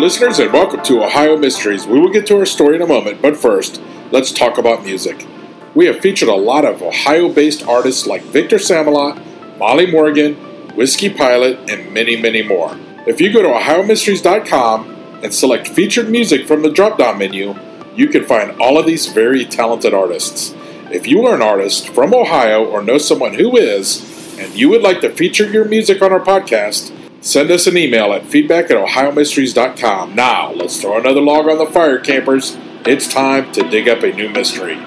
listeners, and welcome to Ohio Mysteries. We will get to our story in a moment, but first, let's talk about music. We have featured a lot of Ohio based artists like Victor Samalot, Molly Morgan, Whiskey Pilot, and many, many more. If you go to OhioMysteries.com and select featured music from the drop down menu, you can find all of these very talented artists. If you are an artist from Ohio or know someone who is, and you would like to feature your music on our podcast, send us an email at feedback at ohiomysteries.com. Now, let's throw another log on the fire, campers. It's time to dig up a new mystery.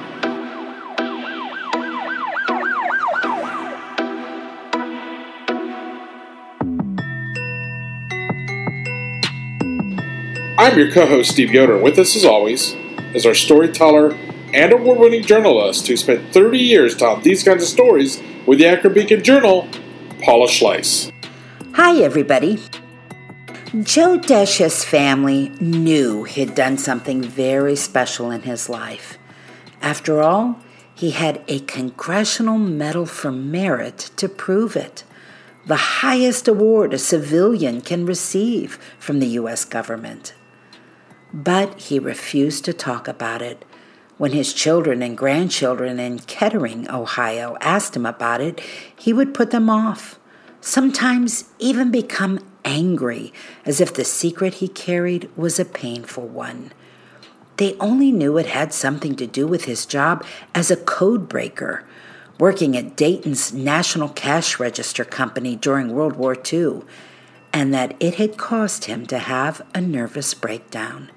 I'm your co host, Steve Yoder, and with us, as always, is our storyteller and award winning journalist who spent 30 years telling these kinds of stories with the Akron Beacon Journal, Paula Schleis. Hi, everybody. Joe Desch's family knew he'd done something very special in his life. After all, he had a Congressional Medal for Merit to prove it, the highest award a civilian can receive from the U.S. government. But he refused to talk about it. When his children and grandchildren in Kettering, Ohio, asked him about it, he would put them off, sometimes even become angry, as if the secret he carried was a painful one. They only knew it had something to do with his job as a code breaker, working at Dayton's National Cash Register Company during World War II, and that it had caused him to have a nervous breakdown.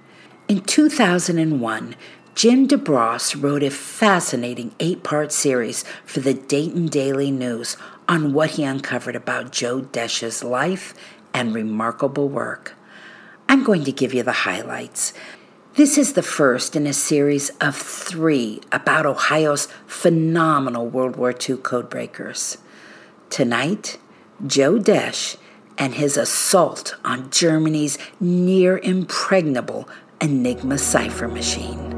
In 2001, Jim DeBrosse wrote a fascinating eight part series for the Dayton Daily News on what he uncovered about Joe Desch's life and remarkable work. I'm going to give you the highlights. This is the first in a series of three about Ohio's phenomenal World War II codebreakers. Tonight, Joe Desch and his assault on Germany's near impregnable Enigma cipher machine.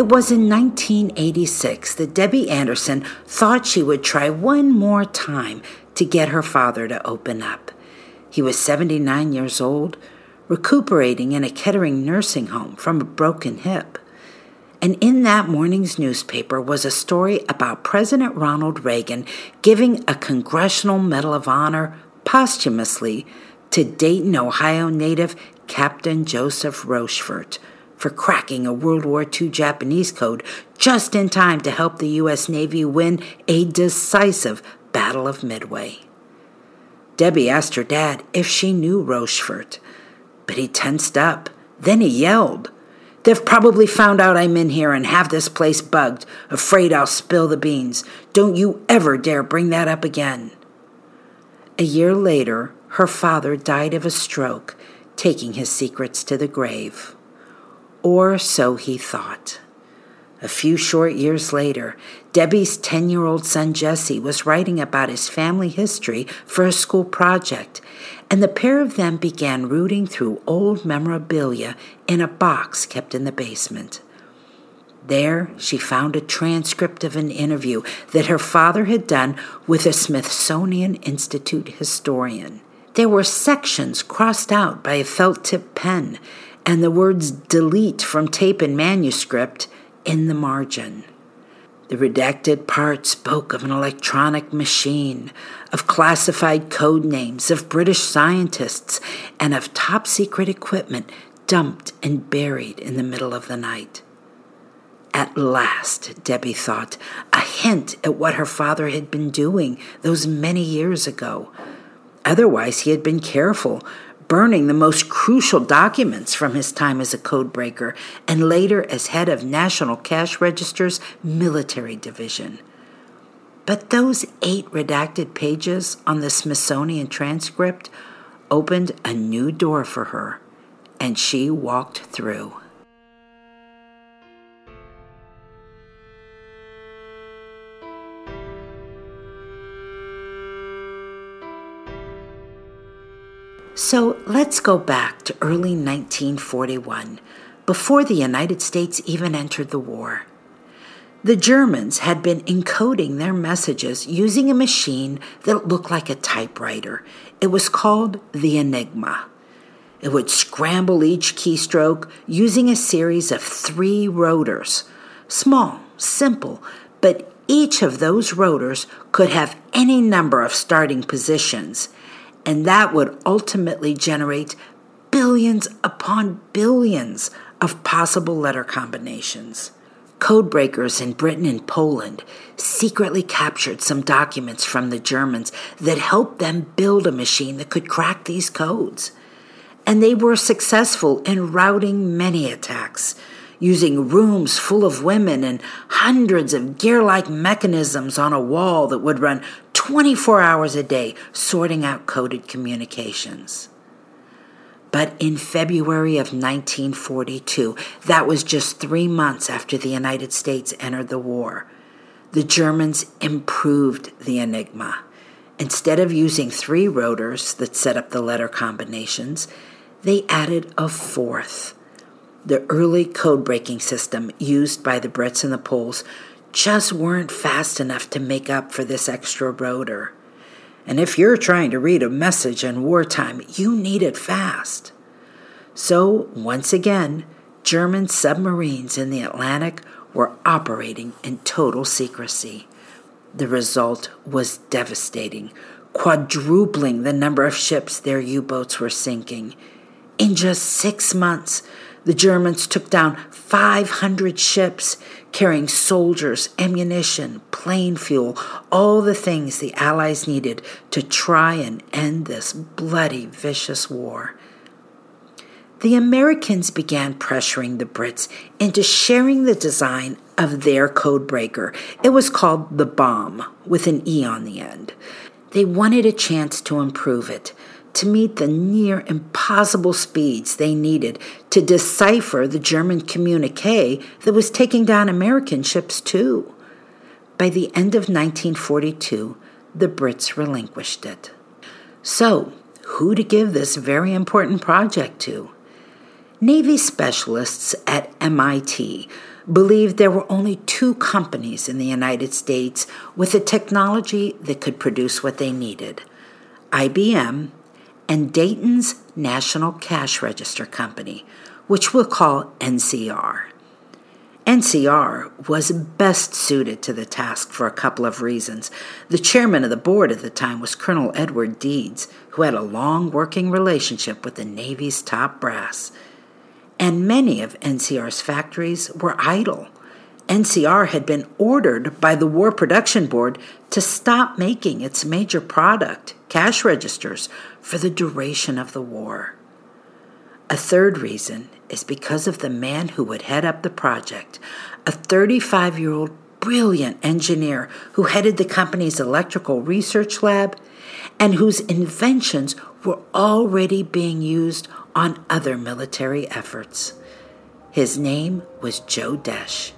It was in 1986 that Debbie Anderson thought she would try one more time to get her father to open up. He was 79 years old, recuperating in a Kettering nursing home from a broken hip. And in that morning's newspaper was a story about President Ronald Reagan giving a Congressional Medal of Honor posthumously to Dayton, Ohio native Captain Joseph Rochefort for cracking a World War II Japanese code just in time to help the U.S. Navy win a decisive Battle of Midway. Debbie asked her dad if she knew Rochefort, but he tensed up. Then he yelled. They've probably found out I'm in here and have this place bugged, afraid I'll spill the beans. Don't you ever dare bring that up again. A year later, her father died of a stroke, taking his secrets to the grave. Or so he thought. A few short years later, Debbie's 10 year old son Jesse was writing about his family history for a school project, and the pair of them began rooting through old memorabilia in a box kept in the basement. There, she found a transcript of an interview that her father had done with a Smithsonian Institute historian. There were sections crossed out by a felt tip pen, and the words delete from tape and manuscript in the margin. The redacted part spoke of an electronic machine, of classified code names, of British scientists, and of top secret equipment dumped and buried in the middle of the night. At last, Debbie thought, a hint at what her father had been doing those many years ago. Otherwise, he had been careful, burning the most crucial documents from his time as a codebreaker and later as head of National Cash Register's military division. But those eight redacted pages on the Smithsonian transcript opened a new door for her, and she walked through. So let's go back to early 1941, before the United States even entered the war. The Germans had been encoding their messages using a machine that looked like a typewriter. It was called the Enigma. It would scramble each keystroke using a series of three rotors. Small, simple, but each of those rotors could have any number of starting positions, and that would ultimately generate billions upon billions of possible letter combinations. Codebreakers in Britain and Poland secretly captured some documents from the Germans that helped them build a machine that could crack these codes. And they were successful in routing many attacks, using rooms full of women and hundreds of gear like mechanisms on a wall that would run 24 hours a day sorting out coded communications. But in February of 1942, that was just three months after the United States entered the war, the Germans improved the Enigma. Instead of using three rotors that set up the letter combinations, they added a fourth. The early code breaking system used by the Brits and the Poles just weren't fast enough to make up for this extra rotor. And if you're trying to read a message in wartime, you need it fast. So, once again, German submarines in the Atlantic were operating in total secrecy. The result was devastating, quadrupling the number of ships their U boats were sinking. In just six months, the Germans took down 500 ships carrying soldiers, ammunition, plane fuel, all the things the Allies needed to try and end this bloody, vicious war. The Americans began pressuring the Brits into sharing the design of their codebreaker. It was called the Bombe, with an E on the end. They wanted a chance to improve it to meet the near impossible speeds they needed to decipher the German communique that was taking down American ships, too. By the end of 1942, the Brits relinquished it. So, who to give this very important project to? Navy specialists at MIT believed there were only two companies in the United States with the technology that could produce what they needed IBM and Dayton's National Cash Register Company, which we'll call NCR. NCR was best suited to the task for a couple of reasons. The chairman of the board at the time was Colonel Edward Deeds, who had a long working relationship with the Navy's top brass. And many of NCR's factories were idle. NCR had been ordered by the War Production Board to stop making its major product, cash registers, for the duration of the war. A third reason is because of the man who would head up the project, a 35 year old brilliant engineer who headed the company's electrical research lab and whose inventions were already being used on other military efforts. His name was Joe Desch.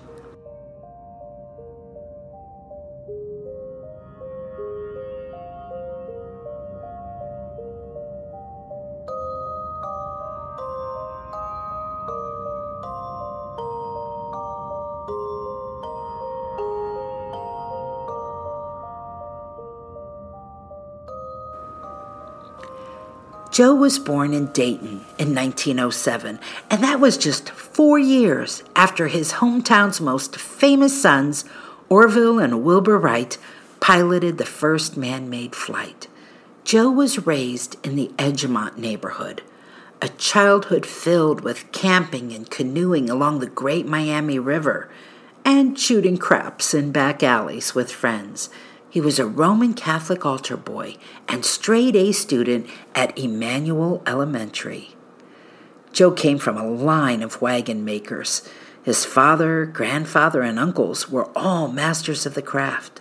Joe was born in Dayton in 1907, and that was just four years after his hometown's most famous sons, Orville and Wilbur Wright, piloted the first man made flight. Joe was raised in the Edgemont neighborhood, a childhood filled with camping and canoeing along the Great Miami River and shooting craps in back alleys with friends. He was a Roman Catholic altar boy and straight A student at Emmanuel Elementary. Joe came from a line of wagon makers. His father, grandfather, and uncles were all masters of the craft.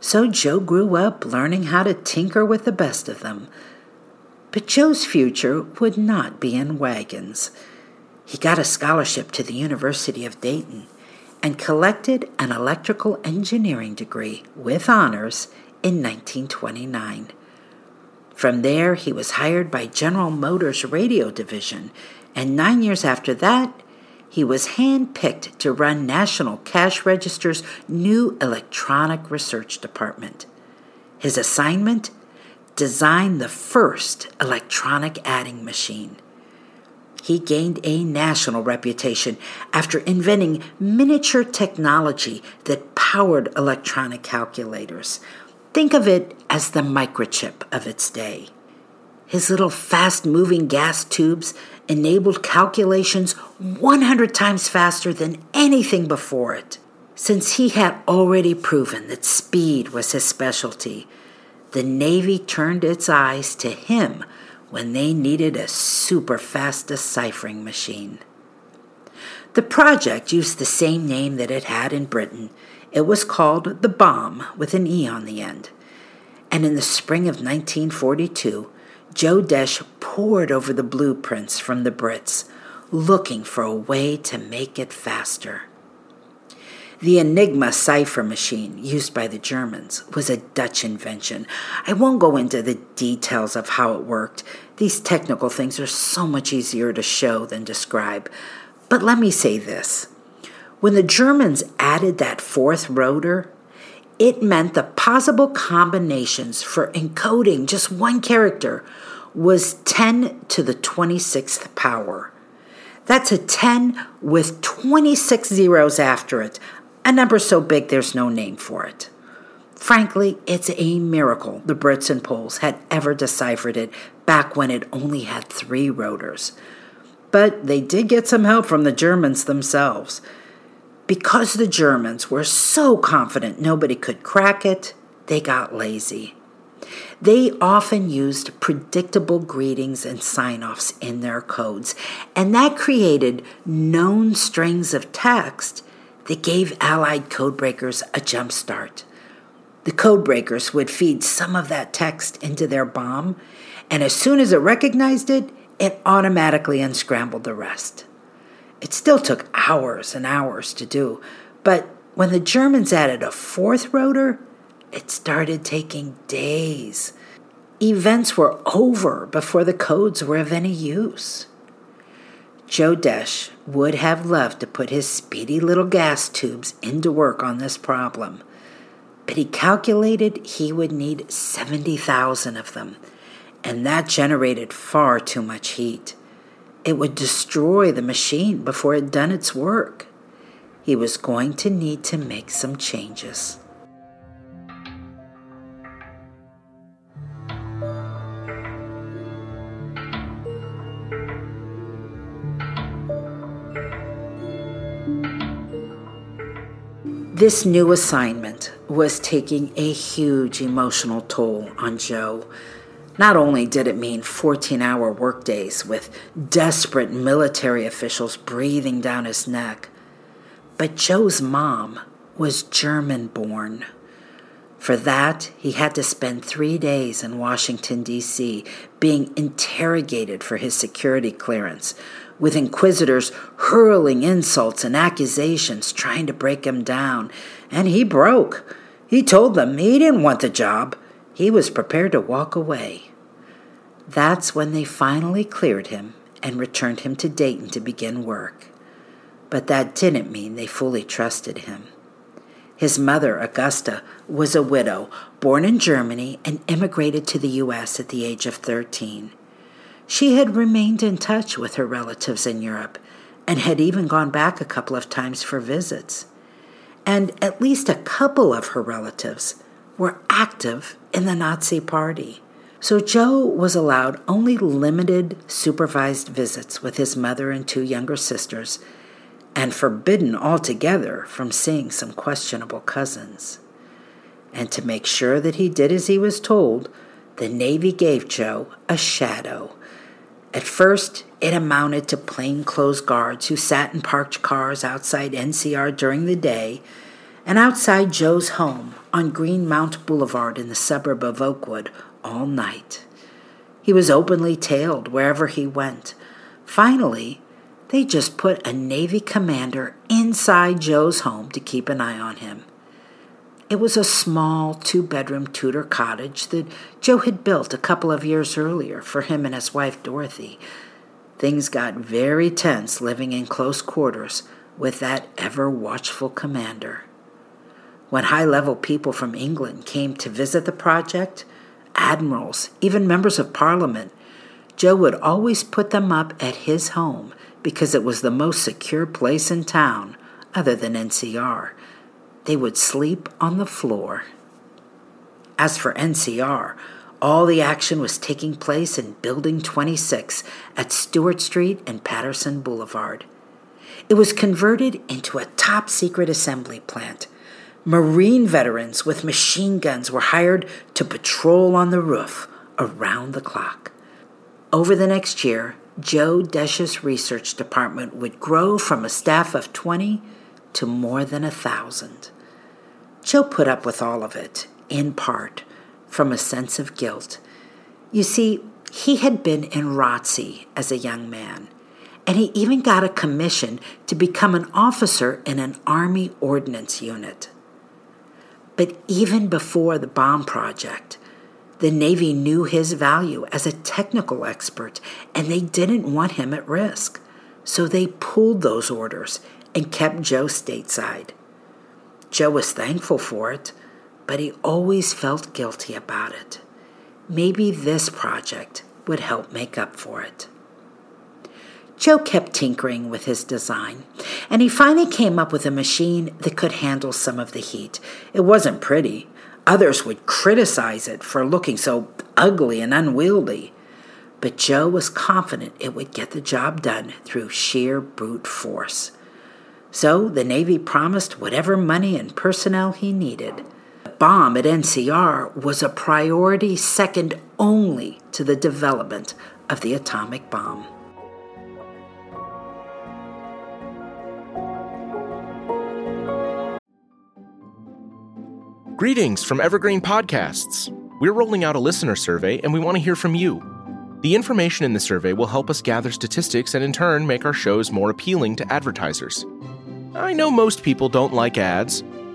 So Joe grew up learning how to tinker with the best of them. But Joe's future would not be in wagons. He got a scholarship to the University of Dayton and collected an electrical engineering degree with honors in 1929. From there, he was hired by General Motors Radio Division, and nine years after that, he was handpicked to run National Cash Register's new electronic research department. His assignment? Design the first electronic adding machine. He gained a national reputation after inventing miniature technology that powered electronic calculators. Think of it as the microchip of its day. His little fast moving gas tubes enabled calculations 100 times faster than anything before it. Since he had already proven that speed was his specialty, the Navy turned its eyes to him when they needed a super fast deciphering machine. The project used the same name that it had in Britain. It was called the Bombe with an E on the end. And in the spring of 1942, Joe Desch pored over the blueprints from the Brits, looking for a way to make it faster. The Enigma cipher machine used by the Germans was a Dutch invention. I won't go into the details of how it worked. These technical things are so much easier to show than describe. But let me say this when the Germans added that fourth rotor, it meant the possible combinations for encoding just one character was 10 to the 26th power. That's a 10 with 26 zeros after it, a number so big there's no name for it. Frankly, it's a miracle the Brits and Poles had ever deciphered it back when it only had three rotors. But they did get some help from the Germans themselves. Because the Germans were so confident nobody could crack it, they got lazy. They often used predictable greetings and sign offs in their codes, and that created known strings of text that gave Allied codebreakers a jump start. The codebreakers would feed some of that text into their bombe, and as soon as it recognized it, it automatically unscrambled the rest. It still took hours and hours to do, but when the Germans added a fourth rotor, it started taking days. Events were over before the codes were of any use. Joe Desch would have loved to put his speedy little gas tubes into work on this problem, but he calculated he would need 70,000 of them, and that generated far too much heat. It would destroy the machine before it had done its work. He was going to need to make some changes. This new assignment was taking a huge emotional toll on Joe. Not only did it mean 14 hour workdays with desperate military officials breathing down his neck, but Joe's mom was German born. For that, he had to spend three days in Washington, D.C., being interrogated for his security clearance, with inquisitors hurling insults and accusations trying to break him down. And he broke. He told them he didn't want the job. He was prepared to walk away. That's when they finally cleared him and returned him to Dayton to begin work. But that didn't mean they fully trusted him. His mother, Augusta, was a widow, born in Germany and immigrated to the U.S. at the age of 13. She had remained in touch with her relatives in Europe and had even gone back a couple of times for visits. And at least a couple of her relatives were active in the Nazi Party. So Joe was allowed only limited supervised visits with his mother and two younger sisters, and forbidden altogether from seeing some questionable cousins. And to make sure that he did as he was told, the Navy gave Joe a shadow at first, it amounted to plainclothes guards who sat in parked cars outside NCR during the day and outside Joe's home on Greenmount Boulevard in the suburb of Oakwood all night. He was openly tailed wherever he went. Finally, they just put a Navy commander inside Joe's home to keep an eye on him. It was a small two bedroom Tudor cottage that Joe had built a couple of years earlier for him and his wife Dorothy. Things got very tense living in close quarters with that ever watchful commander. When high level people from England came to visit the project, admirals, even members of parliament, Joe would always put them up at his home because it was the most secure place in town, other than NCR. They would sleep on the floor. As for NCR, all the action was taking place in Building 26 at Stewart Street and Patterson Boulevard. It was converted into a top secret assembly plant. Marine veterans with machine guns were hired to patrol on the roof around the clock. Over the next year, Joe Desch's research department would grow from a staff of 20 to more than a thousand. Joe put up with all of it, in part, from a sense of guilt. You see, he had been in ROTC as a young man, and he even got a commission to become an officer in an Army Ordnance Unit. But even before the bombe project, the Navy knew his value as a technical expert, and they didn't want him at risk. So they pulled those orders and kept Joe stateside. Joe was thankful for it, but he always felt guilty about it. Maybe this project would help make up for it. Joe kept tinkering with his design, and he finally came up with a machine that could handle some of the heat. It wasn't pretty, Others would criticize it for looking so ugly and unwieldy. But Joe was confident it would get the job done through sheer brute force. So the Navy promised whatever money and personnel he needed. Bombe at NCR was a priority second only to the development of the atomic bomb. Greetings from Evergreen Podcasts. We're rolling out a listener survey and we want to hear from you. The information in the survey will help us gather statistics and in turn make our shows more appealing to advertisers. I know most people don't like ads,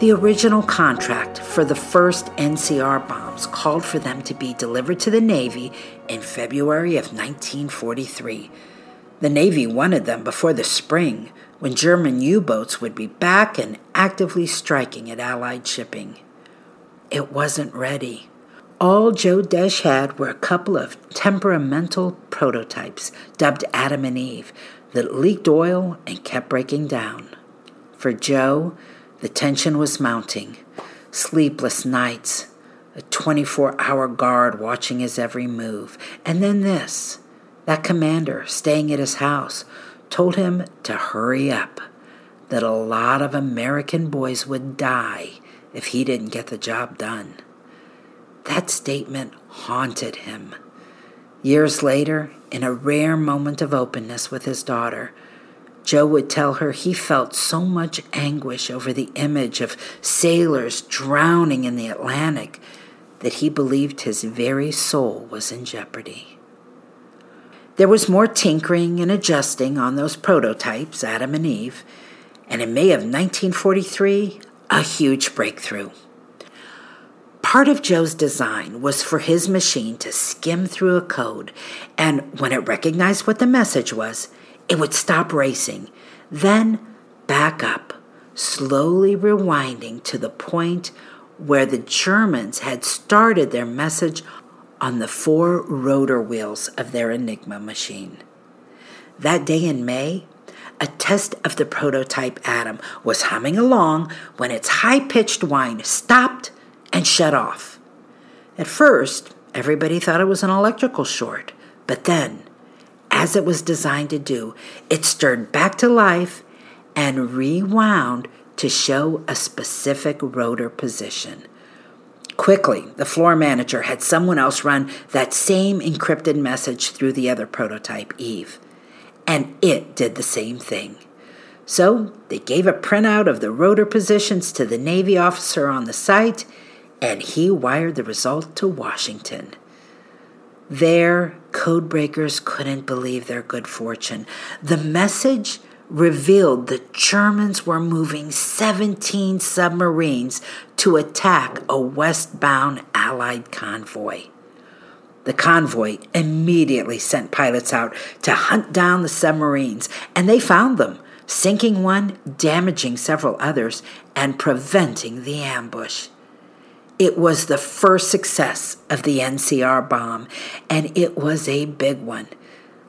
The original contract for the first NCR bombes called for them to be delivered to the Navy in February of 1943. The Navy wanted them before the spring, when German U boats would be back and actively striking at Allied shipping. It wasn't ready. All Joe Desch had were a couple of temperamental prototypes dubbed Adam and Eve that leaked oil and kept breaking down. For Joe, the tension was mounting. Sleepless nights, a 24 hour guard watching his every move. And then this that commander staying at his house told him to hurry up, that a lot of American boys would die if he didn't get the job done. That statement haunted him. Years later, in a rare moment of openness with his daughter, Joe would tell her he felt so much anguish over the image of sailors drowning in the Atlantic that he believed his very soul was in jeopardy. There was more tinkering and adjusting on those prototypes, Adam and Eve, and in May of 1943, a huge breakthrough. Part of Joe's design was for his machine to skim through a code, and when it recognized what the message was, it would stop racing, then back up, slowly rewinding to the point where the Germans had started their message on the four rotor wheels of their Enigma machine. That day in May, a test of the prototype Adam was humming along when its high pitched whine stopped and shut off. At first, everybody thought it was an electrical short, but then as it was designed to do. It stirred back to life and rewound to show a specific rotor position. Quickly, the floor manager had someone else run that same encrypted message through the other prototype, Eve. And it did the same thing. So they gave a printout of the rotor positions to the Navy officer on the site, and he wired the result to Washington. There, codebreakers couldn't believe their good fortune. The message revealed the Germans were moving 17 submarines to attack a westbound Allied convoy. The convoy immediately sent pilots out to hunt down the submarines, and they found them, sinking one, damaging several others, and preventing the ambush. It was the first success of the NCR bombe, and it was a big one.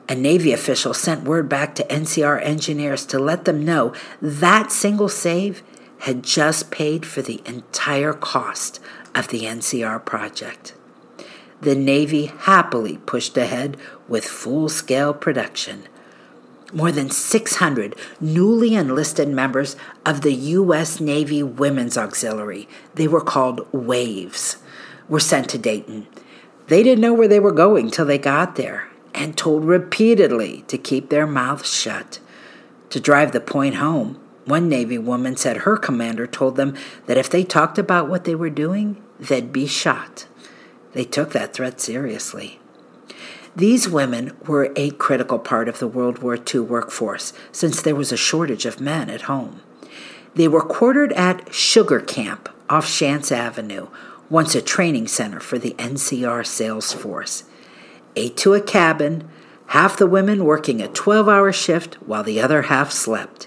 A Navy official sent word back to NCR engineers to let them know that single save had just paid for the entire cost of the NCR project. The Navy happily pushed ahead with full scale production. More than 600 newly enlisted members of the U.S. Navy Women's Auxiliary, they were called WAVES, were sent to Dayton. They didn't know where they were going till they got there and told repeatedly to keep their mouths shut. To drive the point home, one Navy woman said her commander told them that if they talked about what they were doing, they'd be shot. They took that threat seriously. These women were a critical part of the World War II workforce since there was a shortage of men at home. They were quartered at Sugar Camp off Schantz Avenue, once a training center for the NCR sales force ate to a cabin, half the women working a 12 hour shift while the other half slept.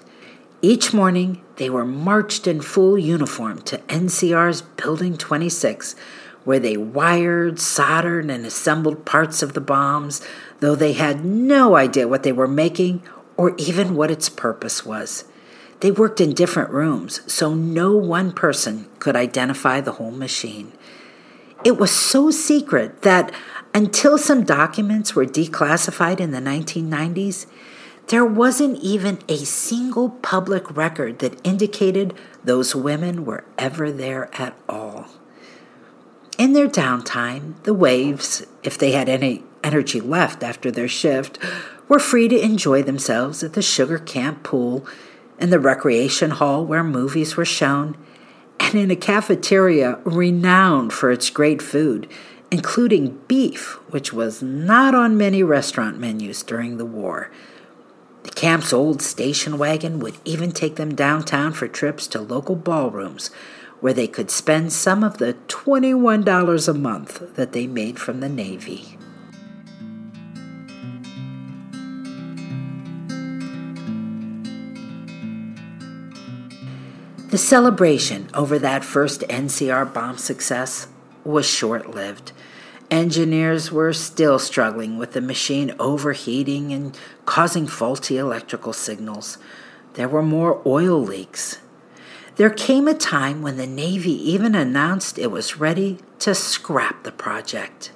Each morning, they were marched in full uniform to NCR's Building 26, where they wired, soldered, and assembled parts of the bombes, though they had no idea what they were making or even what its purpose was. They worked in different rooms, so no one person could identify the whole machine. It was so secret that until some documents were declassified in the 1990s, there wasn't even a single public record that indicated those women were ever there at all. In their downtime, the waves, if they had any energy left after their shift, were free to enjoy themselves at the sugar camp pool, in the recreation hall where movies were shown, and in a cafeteria renowned for its great food including beef, which was not on many restaurant menus during the war. The camp's old station wagon would even take them downtown for trips to local ballrooms where they could spend some of the $21 a month that they made from the Navy. The celebration over that first NCR bombe success was short lived. Engineers were still struggling with the machine overheating and causing faulty electrical signals. There were more oil leaks. There came a time when the Navy even announced it was ready to scrap the project.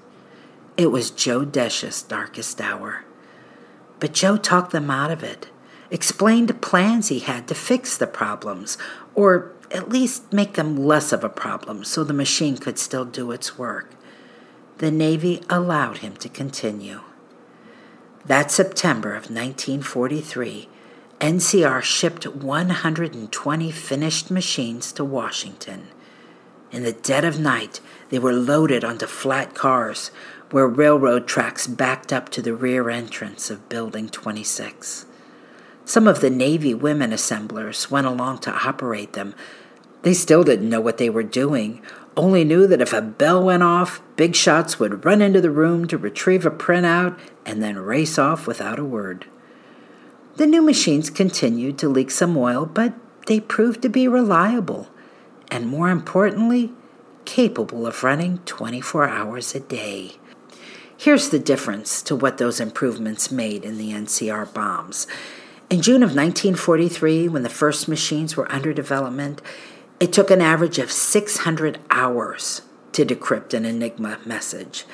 It was Joe Desch's darkest hour. But Joe talked them out of it, explained plans he had to fix the problems, or at least make them less of a problem so the machine could still do its work. The Navy allowed him to continue. That September of 1943, NCR shipped 120 finished machines to Washington. In the dead of night, they were loaded onto flat cars where railroad tracks backed up to the rear entrance of Building 26. Some of the Navy women assemblers went along to operate them, they still didn't know what they were doing, only knew that if a bell went off, big shots would run into the room to retrieve a printout and then race off without a word. The new machines continued to leak some oil, but they proved to be reliable and, more importantly, capable of running 24 hours a day. Here's the difference to what those improvements made in the NCR bombes. In June of 1943, when the first machines were under development, it took an average of 600 hours to decrypt an Enigma message.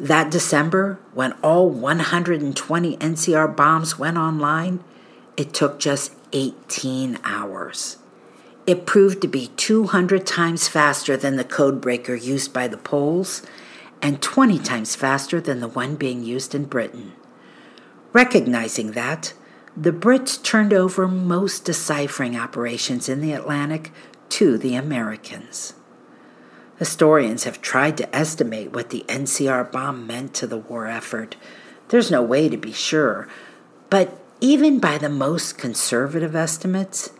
That December, when all 120 NCR bombes went online, it took just 18 hours. It proved to be 200 times faster than the codebreaker used by the Poles and 20 times faster than the one being used in Britain. Recognizing that, the Brits turned over most deciphering operations in the Atlantic to the Americans. Historians have tried to estimate what the NCR bombe meant to the war effort. There's no way to be sure, but even by the most conservative estimates,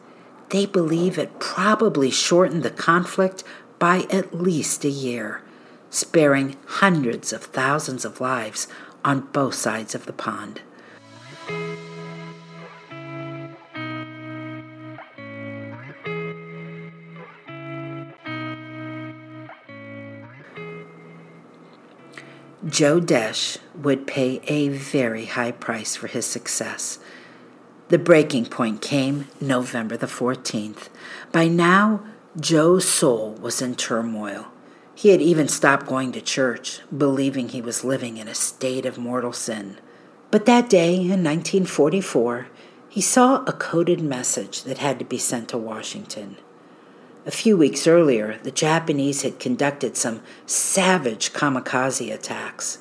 they believe it probably shortened the conflict by at least a year, sparing hundreds of thousands of lives on both sides of the pond. Joe Desch would pay a very high price for his success. The breaking point came November the 14th. By now, Joe's soul was in turmoil. He had even stopped going to church, believing he was living in a state of mortal sin. But that day in 1944, he saw a coded message that had to be sent to Washington. A few weeks earlier, the Japanese had conducted some savage kamikaze attacks.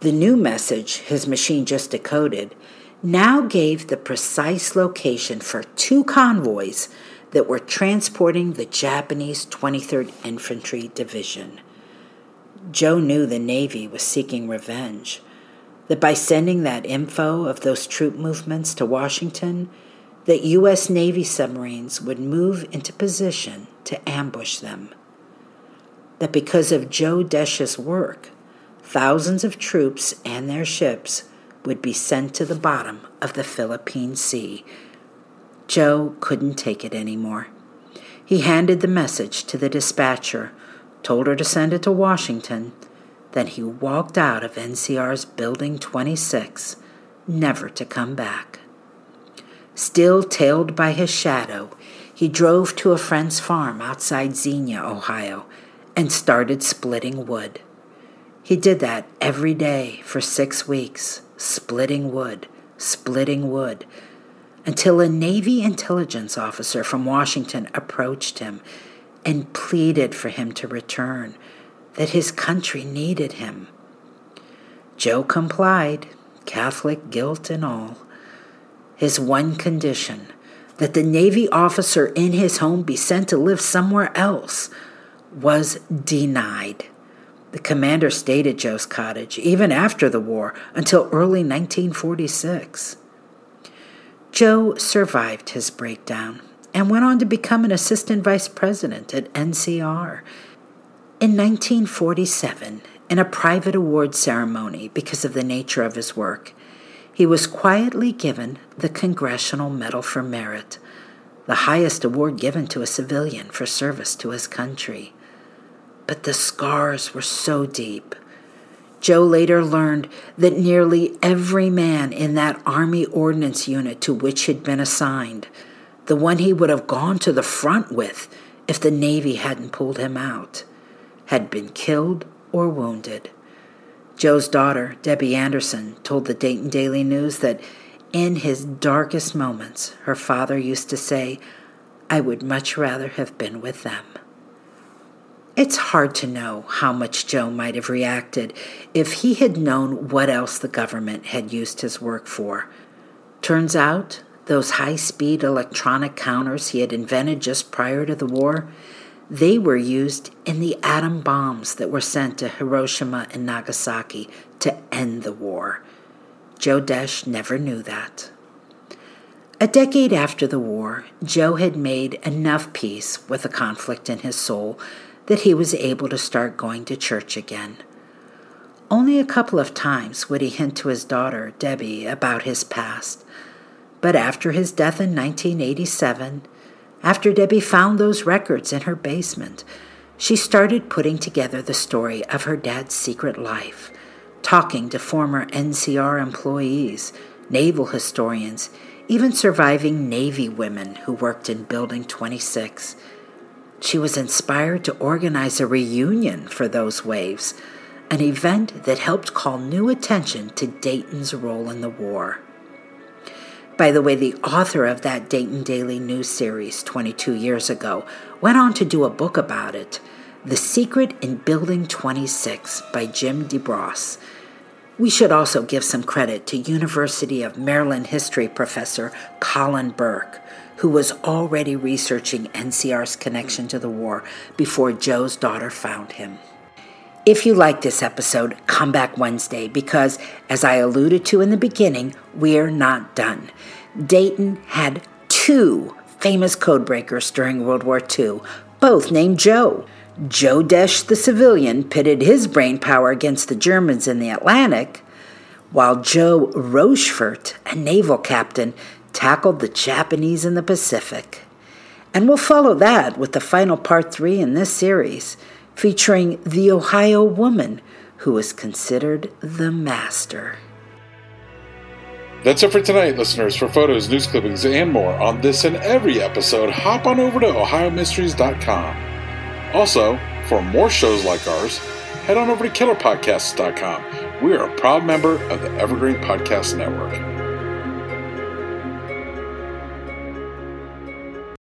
The new message his machine just decoded now gave the precise location for two convoys that were transporting the Japanese 23rd Infantry Division. Joe knew the Navy was seeking revenge, that by sending that info of those troop movements to Washington, that U.S. Navy submarines would move into position to ambush them. That because of Joe Desch's work, thousands of troops and their ships would be sent to the bottom of the Philippine Sea. Joe couldn't take it anymore. He handed the message to the dispatcher, told her to send it to Washington, then he walked out of NCR's Building 26, never to come back. Still tailed by his shadow, he drove to a friend's farm outside Xenia, Ohio, and started splitting wood. He did that every day for six weeks, splitting wood, splitting wood, until a Navy intelligence officer from Washington approached him and pleaded for him to return, that his country needed him. Joe complied, Catholic guilt and all his one condition that the Navy officer in his home be sent to live somewhere else was denied. The commander stayed at Joe's cottage even after the war until early 1946. Joe survived his breakdown and went on to become an assistant vice president at NCR. In 1947, in a private award ceremony because of the nature of his work, he was quietly given the Congressional Medal for Merit, the highest award given to a civilian for service to his country. But the scars were so deep. Joe later learned that nearly every man in that Army Ordnance unit to which he'd been assigned, the one he would have gone to the front with if the Navy hadn't pulled him out, had been killed or wounded. Joe's daughter, Debbie Anderson, told the Dayton Daily News that in his darkest moments, her father used to say, I would much rather have been with them. It's hard to know how much Joe might have reacted if he had known what else the government had used his work for. Turns out, those high speed electronic counters he had invented just prior to the war they were used in the atom bombs that were sent to Hiroshima and Nagasaki to end the war. Joe Desch never knew that. A decade after the war, Joe had made enough peace with the conflict in his soul that he was able to start going to church again. Only a couple of times would he hint to his daughter, Debbie, about his past. But after his death in 1987, after Debbie found those records in her basement, she started putting together the story of her dad's secret life, talking to former NCR employees, naval historians, even surviving Navy women who worked in Building 26. She was inspired to organize a reunion for those waves, an event that helped call new attention to Dayton's role in the war. By the way, the author of that Dayton Daily News series 22 years ago went on to do a book about it The Secret in Building 26 by Jim DeBrosse. We should also give some credit to University of Maryland history professor Colin Burke, who was already researching NCR's connection to the war before Joe's daughter found him. If you like this episode, come back Wednesday because, as I alluded to in the beginning, we're not done. Dayton had two famous codebreakers during World War II, both named Joe. Joe Desch, the civilian, pitted his brain power against the Germans in the Atlantic, while Joe Rochefort, a naval captain, tackled the Japanese in the Pacific. And we'll follow that with the final part three in this series featuring the Ohio woman who is considered the master. That's it for tonight, listeners. For photos, news clippings, and more on this and every episode, hop on over to OhioMysteries.com. Also, for more shows like ours, head on over to KillerPodcasts.com. We are a proud member of the Evergreen Podcast Network.